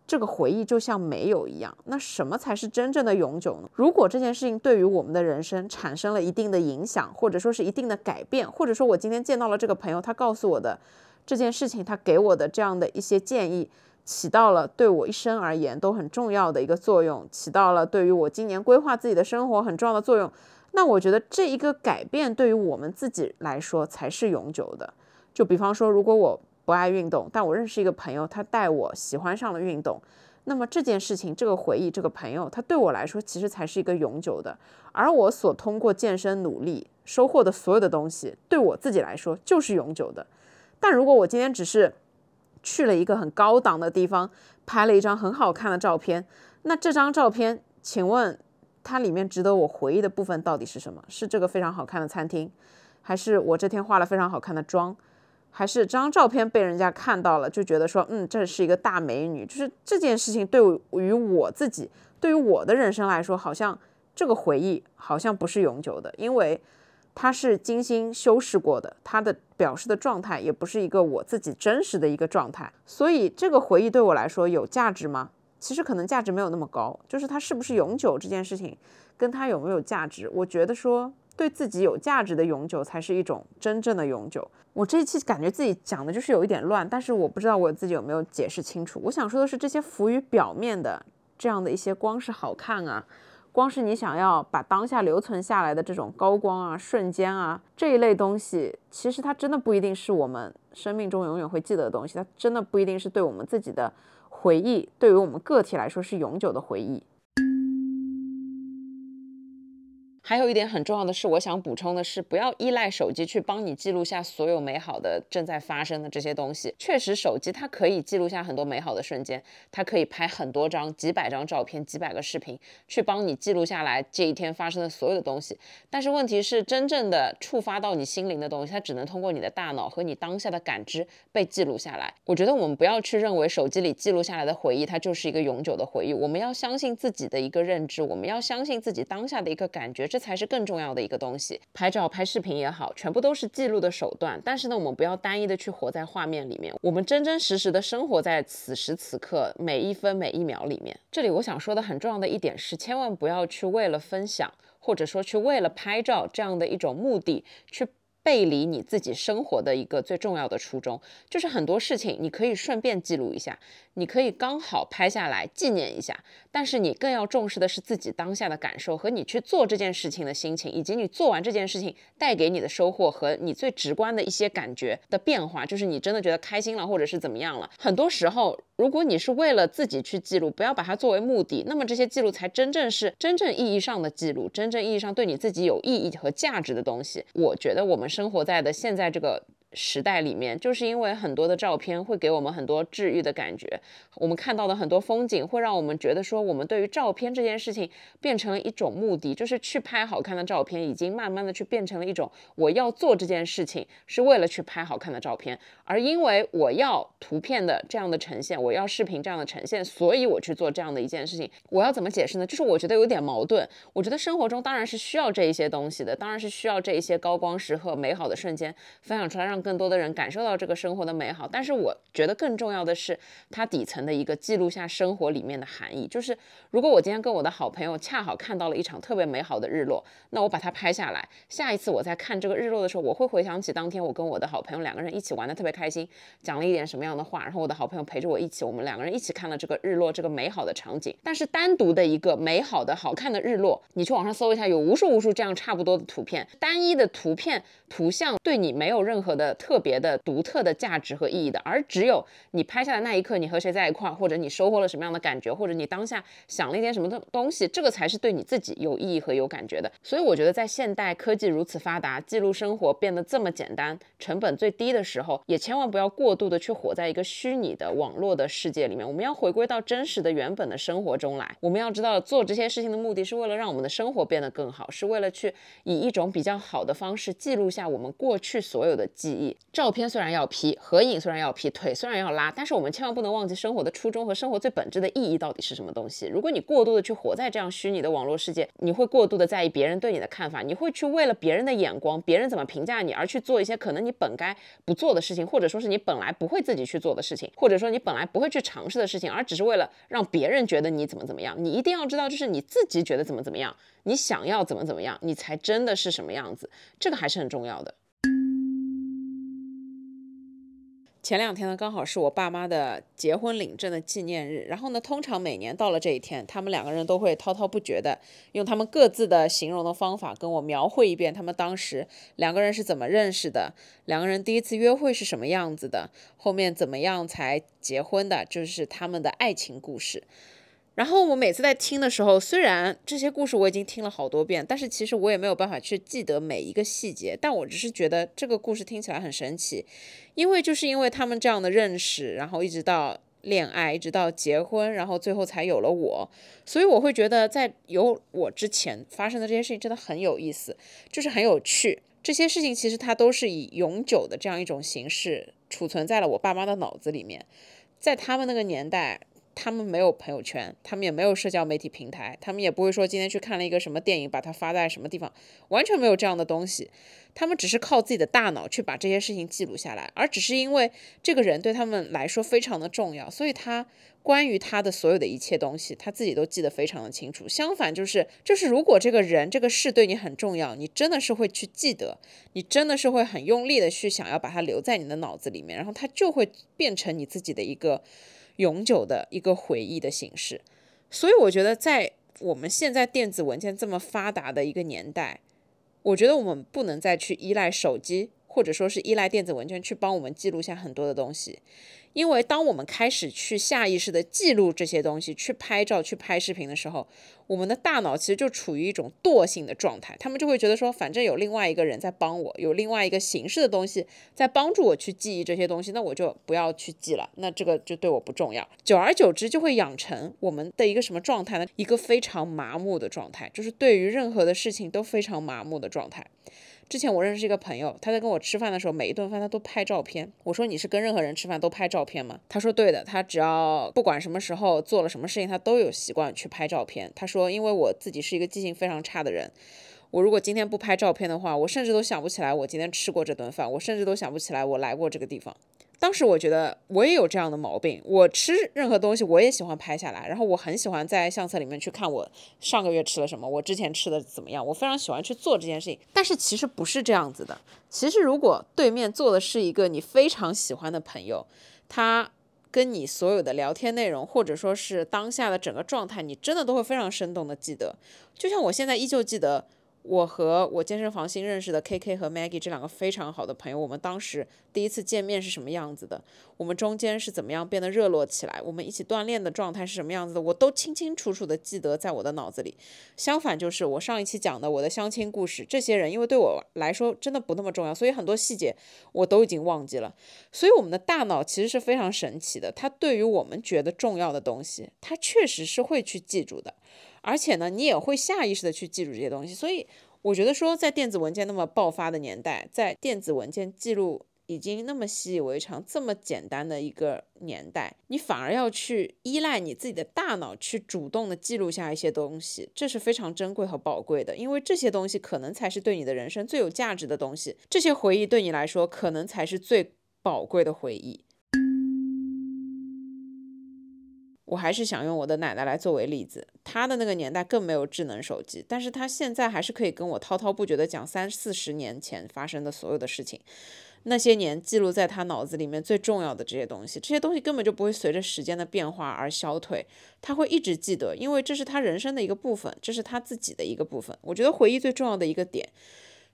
这个回忆就像没有一样。那什么才是真正的永久呢？如果这件事情对于我们的人生产生了一定的影响，或者说是一定的改变，或者说我今天见到了这个朋友，他告诉我的这件事情，他给我的这样的一些建议。起到了对我一生而言都很重要的一个作用，起到了对于我今年规划自己的生活很重要的作用。那我觉得这一个改变对于我们自己来说才是永久的。就比方说，如果我不爱运动，但我认识一个朋友，他带我喜欢上了运动，那么这件事情、这个回忆、这个朋友，他对我来说其实才是一个永久的。而我所通过健身努力收获的所有的东西，对我自己来说就是永久的。但如果我今天只是去了一个很高档的地方，拍了一张很好看的照片。那这张照片，请问它里面值得我回忆的部分到底是什么？是这个非常好看的餐厅，还是我这天化了非常好看的妆，还是这张照片被人家看到了就觉得说，嗯，这是一个大美女？就是这件事情对于我自己，对于我的人生来说，好像这个回忆好像不是永久的，因为。它是精心修饰过的，它的表示的状态也不是一个我自己真实的一个状态，所以这个回忆对我来说有价值吗？其实可能价值没有那么高，就是它是不是永久这件事情，跟它有没有价值，我觉得说对自己有价值的永久才是一种真正的永久。我这一期感觉自己讲的就是有一点乱，但是我不知道我自己有没有解释清楚。我想说的是，这些浮于表面的这样的一些光是好看啊。光是你想要把当下留存下来的这种高光啊、瞬间啊这一类东西，其实它真的不一定是我们生命中永远会记得的东西，它真的不一定是对我们自己的回忆，对于我们个体来说是永久的回忆。还有一点很重要的是，我想补充的是，不要依赖手机去帮你记录下所有美好的正在发生的这些东西。确实，手机它可以记录下很多美好的瞬间，它可以拍很多张、几百张照片、几百个视频，去帮你记录下来这一天发生的所有的东西。但是问题是，真正的触发到你心灵的东西，它只能通过你的大脑和你当下的感知被记录下来。我觉得我们不要去认为手机里记录下来的回忆，它就是一个永久的回忆。我们要相信自己的一个认知，我们要相信自己当下的一个感觉。这才是更重要的一个东西。拍照、拍视频也好，全部都是记录的手段。但是呢，我们不要单一的去活在画面里面，我们真真实实的生活在此时此刻每一分每一秒里面。这里我想说的很重要的一点是，千万不要去为了分享，或者说去为了拍照这样的一种目的去。背离你自己生活的一个最重要的初衷，就是很多事情你可以顺便记录一下，你可以刚好拍下来纪念一下，但是你更要重视的是自己当下的感受和你去做这件事情的心情，以及你做完这件事情带给你的收获和你最直观的一些感觉的变化，就是你真的觉得开心了，或者是怎么样了。很多时候，如果你是为了自己去记录，不要把它作为目的，那么这些记录才真正是真正意义上的记录，真正意义上对你自己有意义和价值的东西。我觉得我们是。生活在的现在这个时代里面，就是因为很多的照片会给我们很多治愈的感觉，我们看到的很多风景会让我们觉得说，我们对于照片这件事情变成了一种目的，就是去拍好看的照片，已经慢慢的去变成了一种我要做这件事情是为了去拍好看的照片，而因为我要图片的这样的呈现，我要视频这样的呈现，所以我去做这样的一件事情。我要怎么解释呢？就是我觉得有点矛盾。我觉得生活中当然是需要这一些东西的，当然是需要这一些高光时刻、美好的瞬间分享出来，让更多的人感受到这个生活的美好。但是我觉得更重要的是，它底层的一个记录下生活里面的含义。就是如果我今天跟我的好朋友恰好看到了一场特别美好的日落，那我把它拍下来，下一次我在看这个日落的时候，我会回想起当天我跟我的好朋友两个人一起玩的特别开心，讲了一点什么样的话，然后我的好朋友陪着我一起，我们两个人一起看了这个日落，这个美好的场景。但是单独的一个美好的好看的日落，你去网上搜一下，有无数无数这样差不多的图片，单一的图片图像对你没有任何的特别的独特的价值和意义的，而只有你拍下的那一刻，你和谁在一块儿，或者你收获了什么样的感觉，或者你当下想了一点什么东东西，这个才是对你自己有意义和有感觉的。所以我觉得在现代科技如此发达，记录生活变得这么简单，成本最低的时候，也千万不要过度的去活在一个虚拟的网络的世界里面。我们要回归到真实的原本的生活中来。我们要知道做这些事情的目的是为了让我们的生活变得更好，是为了去以一种比较好的方式记录下我们过去所有的记忆。照片虽然要 P，合影虽然要 P，腿虽然要拉，但是我们千万不能忘记生活的初衷和生活最本质的意义到底是什么东西。如果你过度的去活在这样虚拟的网络世界，你会过度的在意别人对你的看法，你会去为了别人的眼光、别人怎么评价你而去做一些可能你本该不做的事情，或者说是你本来不会自己去做的事情，或者说你本来不会去尝试的事情，而只是为了让别人觉得你怎么怎么样。你一定要知道，就是你自己觉得怎么怎么样，你想要怎么怎么样，你才真的是什么样子，这个还是很重要的。前两天呢，刚好是我爸妈的结婚领证的纪念日。然后呢，通常每年到了这一天，他们两个人都会滔滔不绝的用他们各自的形容的方法跟我描绘一遍他们当时两个人是怎么认识的，两个人第一次约会是什么样子的，后面怎么样才结婚的，就是他们的爱情故事。然后我每次在听的时候，虽然这些故事我已经听了好多遍，但是其实我也没有办法去记得每一个细节。但我只是觉得这个故事听起来很神奇，因为就是因为他们这样的认识，然后一直到恋爱，一直到结婚，然后最后才有了我，所以我会觉得在有我之前发生的这些事情真的很有意思，就是很有趣。这些事情其实它都是以永久的这样一种形式储存在了我爸妈的脑子里面，在他们那个年代。他们没有朋友圈，他们也没有社交媒体平台，他们也不会说今天去看了一个什么电影，把它发在什么地方，完全没有这样的东西。他们只是靠自己的大脑去把这些事情记录下来，而只是因为这个人对他们来说非常的重要，所以他关于他的所有的一切东西，他自己都记得非常的清楚。相反，就是就是如果这个人这个事对你很重要，你真的是会去记得，你真的是会很用力的去想要把它留在你的脑子里面，然后它就会变成你自己的一个。永久的一个回忆的形式，所以我觉得在我们现在电子文件这么发达的一个年代，我觉得我们不能再去依赖手机，或者说是依赖电子文件去帮我们记录下很多的东西。因为当我们开始去下意识的记录这些东西，去拍照、去拍视频的时候，我们的大脑其实就处于一种惰性的状态。他们就会觉得说，反正有另外一个人在帮我，有另外一个形式的东西在帮助我去记忆这些东西，那我就不要去记了。那这个就对我不重要。久而久之，就会养成我们的一个什么状态呢？一个非常麻木的状态，就是对于任何的事情都非常麻木的状态。之前我认识一个朋友，他在跟我吃饭的时候，每一顿饭他都拍照片。我说你是跟任何人吃饭都拍照片吗？他说对的，他只要不管什么时候做了什么事情，他都有习惯去拍照片。他说因为我自己是一个记性非常差的人，我如果今天不拍照片的话，我甚至都想不起来我今天吃过这顿饭，我甚至都想不起来我来过这个地方。当时我觉得我也有这样的毛病，我吃任何东西我也喜欢拍下来，然后我很喜欢在相册里面去看我上个月吃了什么，我之前吃的怎么样，我非常喜欢去做这件事情。但是其实不是这样子的，其实如果对面坐的是一个你非常喜欢的朋友，他跟你所有的聊天内容或者说是当下的整个状态，你真的都会非常生动的记得。就像我现在依旧记得。我和我健身房新认识的 K K 和 Maggie 这两个非常好的朋友，我们当时第一次见面是什么样子的？我们中间是怎么样变得热络起来？我们一起锻炼的状态是什么样子的？我都清清楚楚的记得在我的脑子里。相反，就是我上一期讲的我的相亲故事，这些人因为对我来说真的不那么重要，所以很多细节我都已经忘记了。所以我们的大脑其实是非常神奇的，它对于我们觉得重要的东西，它确实是会去记住的。而且呢，你也会下意识的去记住这些东西，所以我觉得说，在电子文件那么爆发的年代，在电子文件记录已经那么习以为常、这么简单的一个年代，你反而要去依赖你自己的大脑去主动的记录下一些东西，这是非常珍贵和宝贵的，因为这些东西可能才是对你的人生最有价值的东西，这些回忆对你来说可能才是最宝贵的回忆。我还是想用我的奶奶来作为例子，她的那个年代更没有智能手机，但是她现在还是可以跟我滔滔不绝地讲三四十年前发生的所有的事情，那些年记录在她脑子里面最重要的这些东西，这些东西根本就不会随着时间的变化而消退，她会一直记得，因为这是她人生的一个部分，这是她自己的一个部分。我觉得回忆最重要的一个点，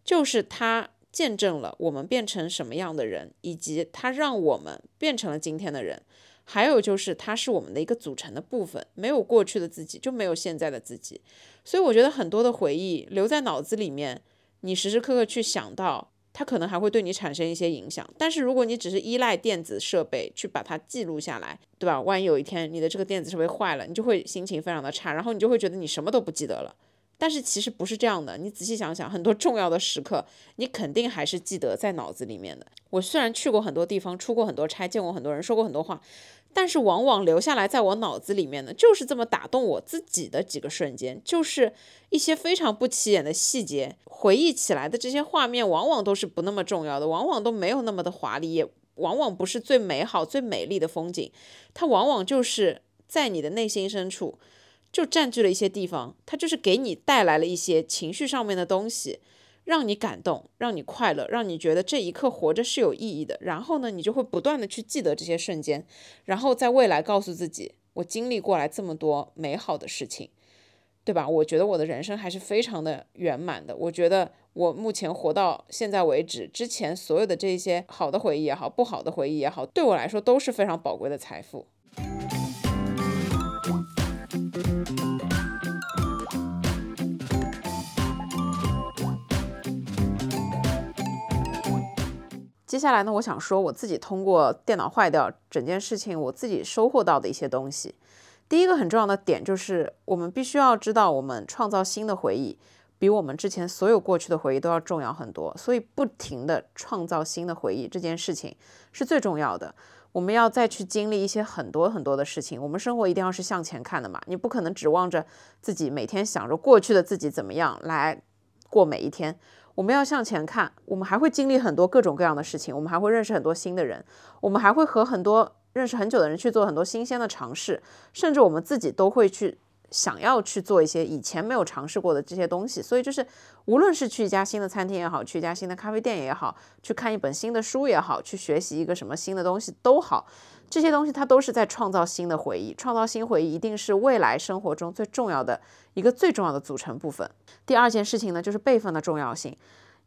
就是她见证了我们变成什么样的人，以及她让我们变成了今天的人。还有就是，它是我们的一个组成的部分，没有过去的自己，就没有现在的自己。所以我觉得很多的回忆留在脑子里面，你时时刻刻去想到，它可能还会对你产生一些影响。但是如果你只是依赖电子设备去把它记录下来，对吧？万一有一天你的这个电子设备坏了，你就会心情非常的差，然后你就会觉得你什么都不记得了。但是其实不是这样的，你仔细想想，很多重要的时刻，你肯定还是记得在脑子里面的。我虽然去过很多地方，出过很多差，见过很多人，说过很多话，但是往往留下来在我脑子里面的，就是这么打动我自己的几个瞬间，就是一些非常不起眼的细节。回忆起来的这些画面，往往都是不那么重要的，往往都没有那么的华丽，也往往不是最美好、最美丽的风景，它往往就是在你的内心深处。就占据了一些地方，它就是给你带来了一些情绪上面的东西，让你感动，让你快乐，让你觉得这一刻活着是有意义的。然后呢，你就会不断的去记得这些瞬间，然后在未来告诉自己，我经历过来这么多美好的事情，对吧？我觉得我的人生还是非常的圆满的。我觉得我目前活到现在为止，之前所有的这些好的回忆也好，不好的回忆也好，对我来说都是非常宝贵的财富。接下来呢，我想说我自己通过电脑坏掉整件事情，我自己收获到的一些东西。第一个很重要的点就是，我们必须要知道，我们创造新的回忆，比我们之前所有过去的回忆都要重要很多。所以，不停的创造新的回忆这件事情是最重要的。我们要再去经历一些很多很多的事情。我们生活一定要是向前看的嘛，你不可能指望着自己每天想着过去的自己怎么样来过每一天。我们要向前看，我们还会经历很多各种各样的事情，我们还会认识很多新的人，我们还会和很多认识很久的人去做很多新鲜的尝试，甚至我们自己都会去想要去做一些以前没有尝试过的这些东西。所以就是，无论是去一家新的餐厅也好，去一家新的咖啡店也好，去看一本新的书也好，去学习一个什么新的东西都好。这些东西它都是在创造新的回忆，创造新回忆一定是未来生活中最重要的一个最重要的组成部分。第二件事情呢，就是备份的重要性。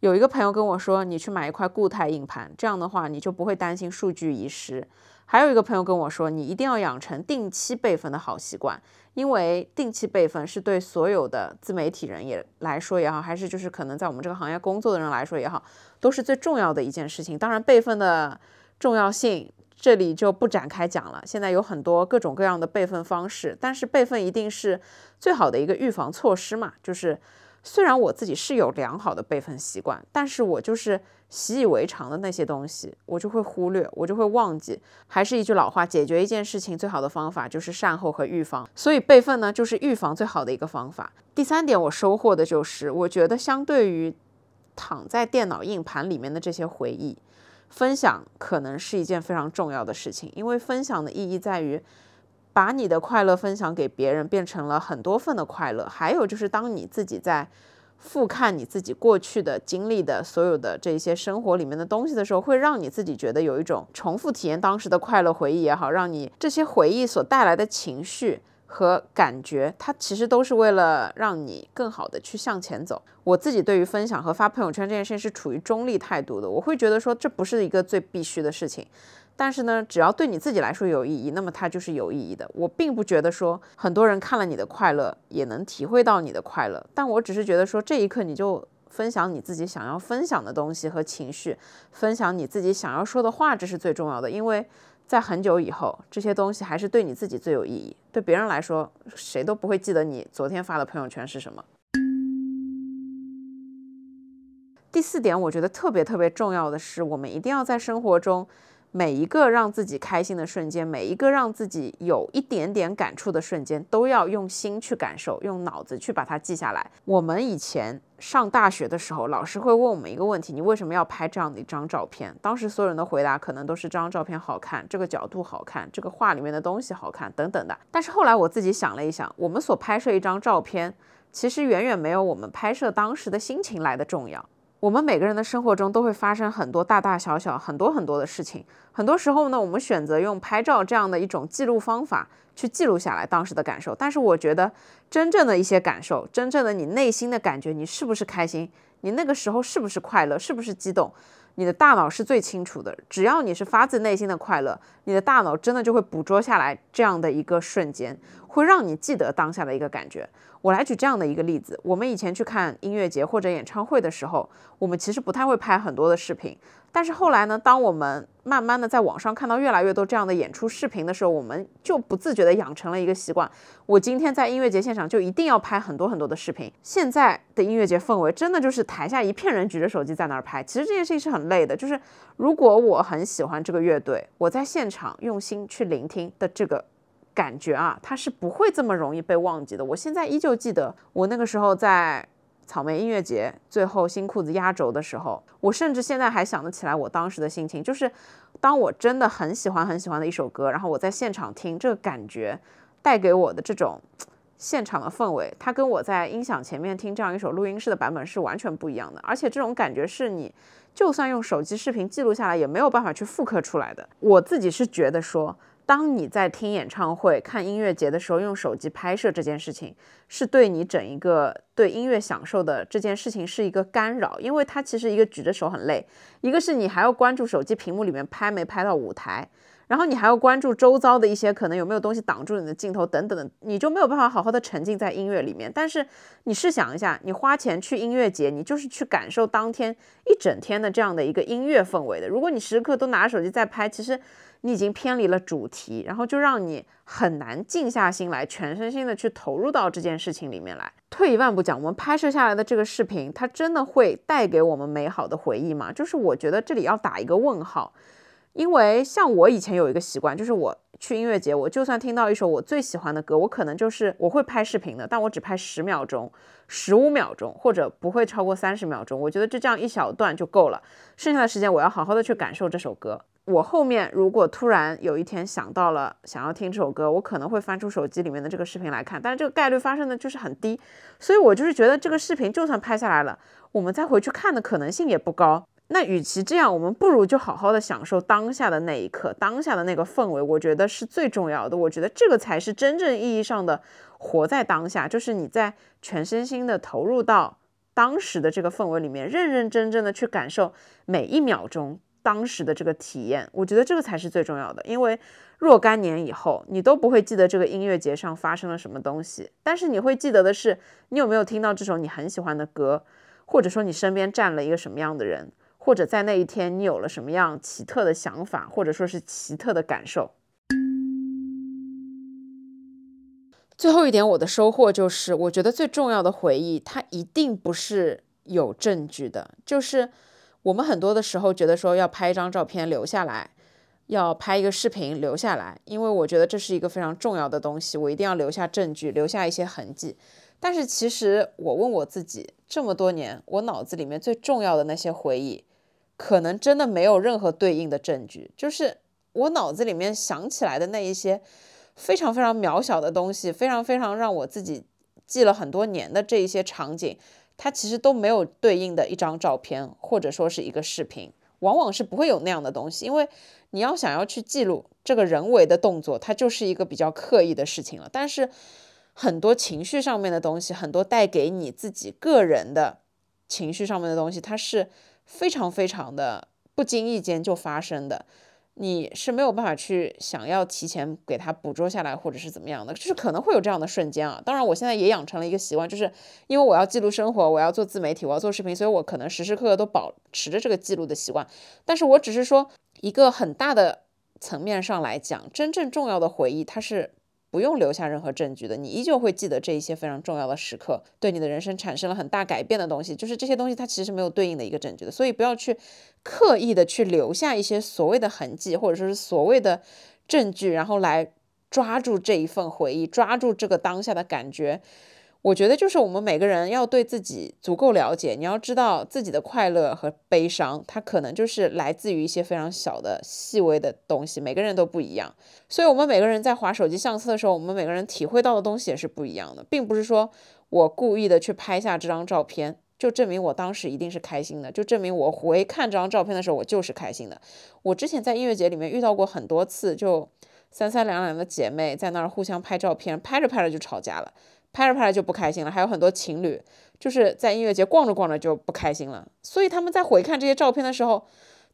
有一个朋友跟我说，你去买一块固态硬盘，这样的话你就不会担心数据遗失。还有一个朋友跟我说，你一定要养成定期备份的好习惯，因为定期备份是对所有的自媒体人也来说也好，还是就是可能在我们这个行业工作的人来说也好，都是最重要的一件事情。当然，备份的重要性。这里就不展开讲了。现在有很多各种各样的备份方式，但是备份一定是最好的一个预防措施嘛。就是虽然我自己是有良好的备份习惯，但是我就是习以为常的那些东西，我就会忽略，我就会忘记。还是一句老话，解决一件事情最好的方法就是善后和预防。所以备份呢，就是预防最好的一个方法。第三点，我收获的就是，我觉得相对于躺在电脑硬盘里面的这些回忆。分享可能是一件非常重要的事情，因为分享的意义在于把你的快乐分享给别人，变成了很多份的快乐。还有就是，当你自己在复看你自己过去的经历的所有的这些生活里面的东西的时候，会让你自己觉得有一种重复体验当时的快乐回忆也好，让你这些回忆所带来的情绪和感觉，它其实都是为了让你更好的去向前走。我自己对于分享和发朋友圈这件事情是处于中立态度的，我会觉得说这不是一个最必须的事情。但是呢，只要对你自己来说有意义，那么它就是有意义的。我并不觉得说很多人看了你的快乐也能体会到你的快乐，但我只是觉得说这一刻你就分享你自己想要分享的东西和情绪，分享你自己想要说的话，这是最重要的。因为在很久以后，这些东西还是对你自己最有意义。对别人来说，谁都不会记得你昨天发的朋友圈是什么。第四点，我觉得特别特别重要的是，我们一定要在生活中。每一个让自己开心的瞬间，每一个让自己有一点点感触的瞬间，都要用心去感受，用脑子去把它记下来。我们以前上大学的时候，老师会问我们一个问题：你为什么要拍这样的一张照片？当时所有人的回答可能都是这张照片好看，这个角度好看，这个画里面的东西好看等等的。但是后来我自己想了一想，我们所拍摄一张照片，其实远远没有我们拍摄当时的心情来的重要。我们每个人的生活中都会发生很多大大小小、很多很多的事情。很多时候呢，我们选择用拍照这样的一种记录方法去记录下来当时的感受。但是，我觉得真正的一些感受，真正的你内心的感觉，你是不是开心？你那个时候是不是快乐？是不是激动？你的大脑是最清楚的。只要你是发自内心的快乐，你的大脑真的就会捕捉下来这样的一个瞬间，会让你记得当下的一个感觉。我来举这样的一个例子：我们以前去看音乐节或者演唱会的时候，我们其实不太会拍很多的视频。但是后来呢，当我们慢慢的在网上看到越来越多这样的演出视频的时候，我们就不自觉的养成了一个习惯：我今天在音乐节现场就一定要拍很多很多的视频。现在的音乐节氛围真的就是台下一片人举着手机在那儿拍。其实这件事情是很累的，就是如果我很喜欢这个乐队，我在现场用心去聆听的这个。感觉啊，它是不会这么容易被忘记的。我现在依旧记得，我那个时候在草莓音乐节最后新裤子压轴的时候，我甚至现在还想得起来我当时的心情，就是当我真的很喜欢很喜欢的一首歌，然后我在现场听，这个感觉带给我的这种现场的氛围，它跟我在音响前面听这样一首录音室的版本是完全不一样的。而且这种感觉是你就算用手机视频记录下来，也没有办法去复刻出来的。我自己是觉得说。当你在听演唱会、看音乐节的时候，用手机拍摄这件事情，是对你整一个对音乐享受的这件事情是一个干扰，因为它其实一个举着手很累，一个是你还要关注手机屏幕里面拍没拍到舞台。然后你还要关注周遭的一些可能有没有东西挡住你的镜头等等的，你就没有办法好好的沉浸在音乐里面。但是你试想一下，你花钱去音乐节，你就是去感受当天一整天的这样的一个音乐氛围的。如果你时刻都拿着手机在拍，其实你已经偏离了主题，然后就让你很难静下心来，全身心的去投入到这件事情里面来。退一万步讲，我们拍摄下来的这个视频，它真的会带给我们美好的回忆吗？就是我觉得这里要打一个问号。因为像我以前有一个习惯，就是我去音乐节，我就算听到一首我最喜欢的歌，我可能就是我会拍视频的，但我只拍十秒钟、十五秒钟，或者不会超过三十秒钟。我觉得就这样一小段就够了，剩下的时间我要好好的去感受这首歌。我后面如果突然有一天想到了想要听这首歌，我可能会翻出手机里面的这个视频来看，但是这个概率发生的就是很低，所以我就是觉得这个视频就算拍下来了，我们再回去看的可能性也不高。那与其这样，我们不如就好好的享受当下的那一刻，当下的那个氛围，我觉得是最重要的。我觉得这个才是真正意义上的活在当下，就是你在全身心的投入到当时的这个氛围里面，认认真真的去感受每一秒钟当时的这个体验。我觉得这个才是最重要的，因为若干年以后，你都不会记得这个音乐节上发生了什么东西，但是你会记得的是，你有没有听到这首你很喜欢的歌，或者说你身边站了一个什么样的人。或者在那一天，你有了什么样奇特的想法，或者说是奇特的感受。最后一点，我的收获就是，我觉得最重要的回忆，它一定不是有证据的。就是我们很多的时候觉得说要拍一张照片留下来，要拍一个视频留下来，因为我觉得这是一个非常重要的东西，我一定要留下证据，留下一些痕迹。但是其实我问我自己，这么多年，我脑子里面最重要的那些回忆。可能真的没有任何对应的证据，就是我脑子里面想起来的那一些非常非常渺小的东西，非常非常让我自己记了很多年的这一些场景，它其实都没有对应的一张照片或者说是一个视频。往往是不会有那样的东西，因为你要想要去记录这个人为的动作，它就是一个比较刻意的事情了。但是很多情绪上面的东西，很多带给你自己个人的情绪上面的东西，它是非常非常的不经意间就发生的。你是没有办法去想要提前给它捕捉下来，或者是怎么样的，就是可能会有这样的瞬间啊。当然，我现在也养成了一个习惯，就是因为我要记录生活，我要做自媒体，我要做视频，所以我可能时时刻刻都保持着这个记录的习惯。但是我只是说一个很大的层面上来讲，真正重要的回忆，它是。不用留下任何证据的，你依旧会记得这一些非常重要的时刻，对你的人生产生了很大改变的东西，就是这些东西它其实没有对应的一个证据的，所以不要去刻意的去留下一些所谓的痕迹，或者说是所谓的证据，然后来抓住这一份回忆，抓住这个当下的感觉。我觉得就是我们每个人要对自己足够了解，你要知道自己的快乐和悲伤，它可能就是来自于一些非常小的、细微的东西，每个人都不一样。所以，我们每个人在划手机相册的时候，我们每个人体会到的东西也是不一样的，并不是说我故意的去拍下这张照片，就证明我当时一定是开心的，就证明我回看这张照片的时候，我就是开心的。我之前在音乐节里面遇到过很多次，就三三两两的姐妹在那儿互相拍照片，拍着拍着就吵架了。拍着拍着就不开心了，还有很多情侣就是在音乐节逛着逛着就不开心了，所以他们在回看这些照片的时候，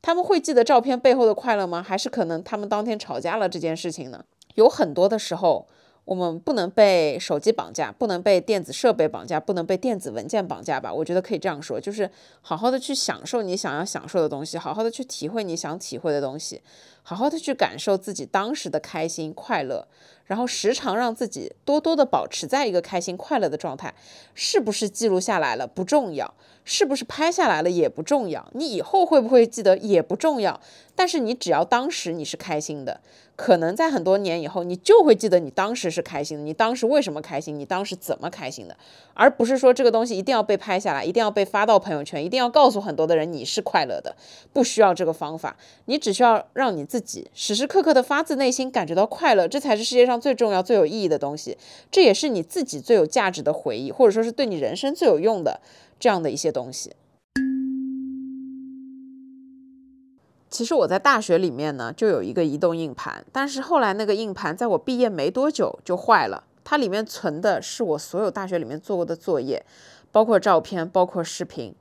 他们会记得照片背后的快乐吗？还是可能他们当天吵架了这件事情呢？有很多的时候。我们不能被手机绑架，不能被电子设备绑架，不能被电子文件绑架吧？我觉得可以这样说，就是好好的去享受你想要享受的东西，好好的去体会你想体会的东西，好好的去感受自己当时的开心快乐，然后时常让自己多多的保持在一个开心快乐的状态。是不是记录下来了不重要，是不是拍下来了也不重要，你以后会不会记得也不重要，但是你只要当时你是开心的。可能在很多年以后，你就会记得你当时是开心的，你当时为什么开心，你当时怎么开心的，而不是说这个东西一定要被拍下来，一定要被发到朋友圈，一定要告诉很多的人你是快乐的，不需要这个方法，你只需要让你自己时时刻刻的发自内心感觉到快乐，这才是世界上最重要、最有意义的东西，这也是你自己最有价值的回忆，或者说是对你人生最有用的这样的一些东西。其实我在大学里面呢，就有一个移动硬盘，但是后来那个硬盘在我毕业没多久就坏了。它里面存的是我所有大学里面做过的作业，包括照片，包括视频。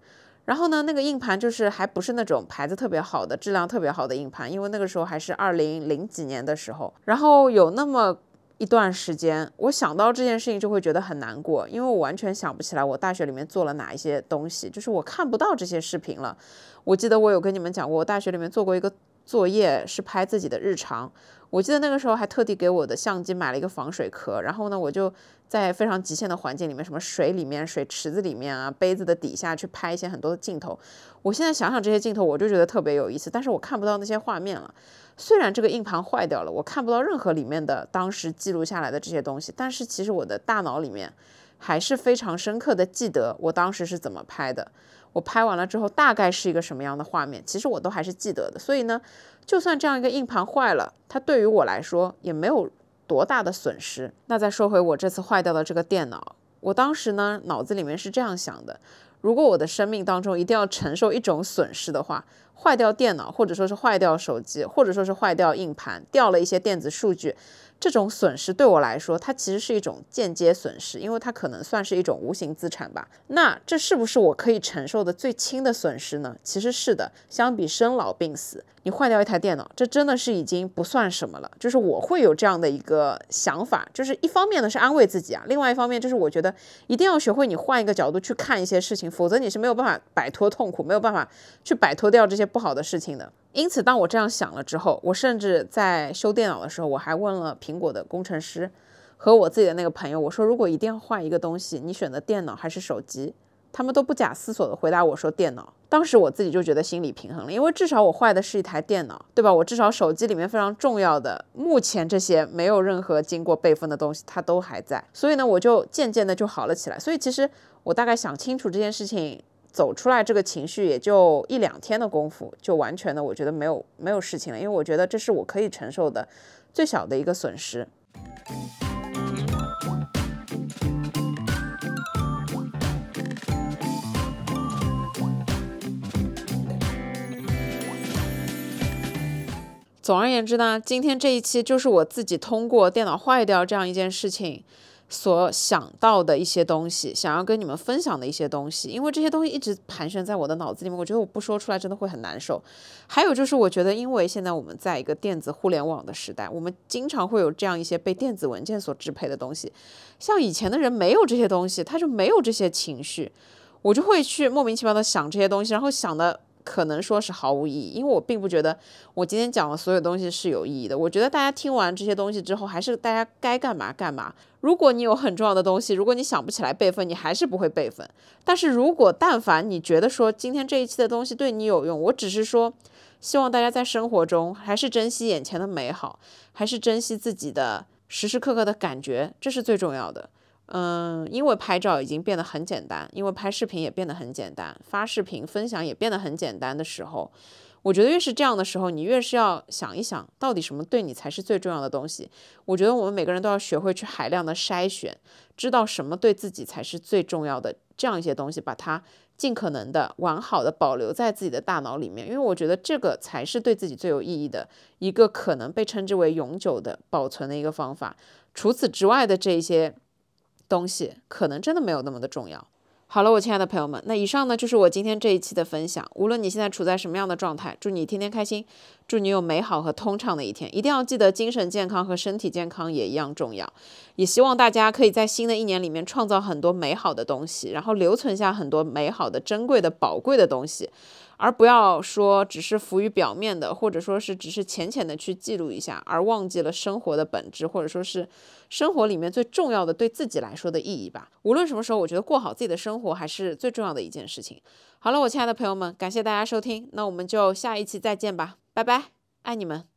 然后呢，那个硬盘就是还不是那种牌子特别好的、质量特别好的硬盘，因为那个时候还是二零零几年的时候。然后有那么一段时间，我想到这件事情就会觉得很难过，因为我完全想不起来我大学里面做了哪一些东西，就是我看不到这些视频了。我记得我有跟你们讲过，我大学里面做过一个作业，是拍自己的日常。我记得那个时候还特地给我的相机买了一个防水壳，然后呢，我就在非常极限的环境里面，什么水里面、水池子里面啊、杯子的底下去拍一些很多的镜头。我现在想想这些镜头，我就觉得特别有意思，但是我看不到那些画面了。虽然这个硬盘坏掉了，我看不到任何里面的当时记录下来的这些东西，但是其实我的大脑里面还是非常深刻的记得我当时是怎么拍的。我拍完了之后，大概是一个什么样的画面，其实我都还是记得的。所以呢，就算这样一个硬盘坏了，它对于我来说也没有多大的损失。那再说回我这次坏掉的这个电脑，我当时呢脑子里面是这样想的：如果我的生命当中一定要承受一种损失的话，坏掉电脑，或者说是坏掉手机，或者说是坏掉硬盘，掉了一些电子数据。这种损失对我来说，它其实是一种间接损失，因为它可能算是一种无形资产吧。那这是不是我可以承受的最轻的损失呢？其实是的。相比生老病死，你坏掉一台电脑，这真的是已经不算什么了。就是我会有这样的一个想法，就是一方面呢是安慰自己啊，另外一方面就是我觉得一定要学会你换一个角度去看一些事情，否则你是没有办法摆脱痛苦，没有办法去摆脱掉这些不好的事情的。因此，当我这样想了之后，我甚至在修电脑的时候，我还问了苹果的工程师和我自己的那个朋友，我说如果一定要换一个东西，你选择电脑还是手机？他们都不假思索的回答我说电脑。当时我自己就觉得心理平衡了，因为至少我坏的是一台电脑，对吧？我至少手机里面非常重要的，目前这些没有任何经过备份的东西，它都还在。所以呢，我就渐渐的就好了起来。所以其实我大概想清楚这件事情。走出来这个情绪也就一两天的功夫，就完全的我觉得没有没有事情了，因为我觉得这是我可以承受的最小的一个损失。总而言之呢，今天这一期就是我自己通过电脑坏掉这样一件事情。所想到的一些东西，想要跟你们分享的一些东西，因为这些东西一直盘旋在我的脑子里面，我觉得我不说出来真的会很难受。还有就是，我觉得因为现在我们在一个电子互联网的时代，我们经常会有这样一些被电子文件所支配的东西。像以前的人没有这些东西，他就没有这些情绪，我就会去莫名其妙的想这些东西，然后想的。可能说是毫无意义，因为我并不觉得我今天讲的所有东西是有意义的。我觉得大家听完这些东西之后，还是大家该干嘛干嘛。如果你有很重要的东西，如果你想不起来备份，你还是不会备份。但是如果但凡你觉得说今天这一期的东西对你有用，我只是说希望大家在生活中还是珍惜眼前的美好，还是珍惜自己的时时刻刻的感觉，这是最重要的。嗯，因为拍照已经变得很简单，因为拍视频也变得很简单，发视频分享也变得很简单的时候，我觉得越是这样的时候，你越是要想一想，到底什么对你才是最重要的东西。我觉得我们每个人都要学会去海量的筛选，知道什么对自己才是最重要的，这样一些东西，把它尽可能的完好的保留在自己的大脑里面，因为我觉得这个才是对自己最有意义的一个可能被称之为永久的保存的一个方法。除此之外的这些。东西可能真的没有那么的重要。好了，我亲爱的朋友们，那以上呢就是我今天这一期的分享。无论你现在处在什么样的状态，祝你天天开心，祝你有美好和通畅的一天。一定要记得，精神健康和身体健康也一样重要。也希望大家可以在新的一年里面创造很多美好的东西，然后留存下很多美好的、珍贵的、宝贵的东西。而不要说只是浮于表面的，或者说是只是浅浅的去记录一下，而忘记了生活的本质，或者说是生活里面最重要的对自己来说的意义吧。无论什么时候，我觉得过好自己的生活还是最重要的一件事情。好了，我亲爱的朋友们，感谢大家收听，那我们就下一期再见吧，拜拜，爱你们。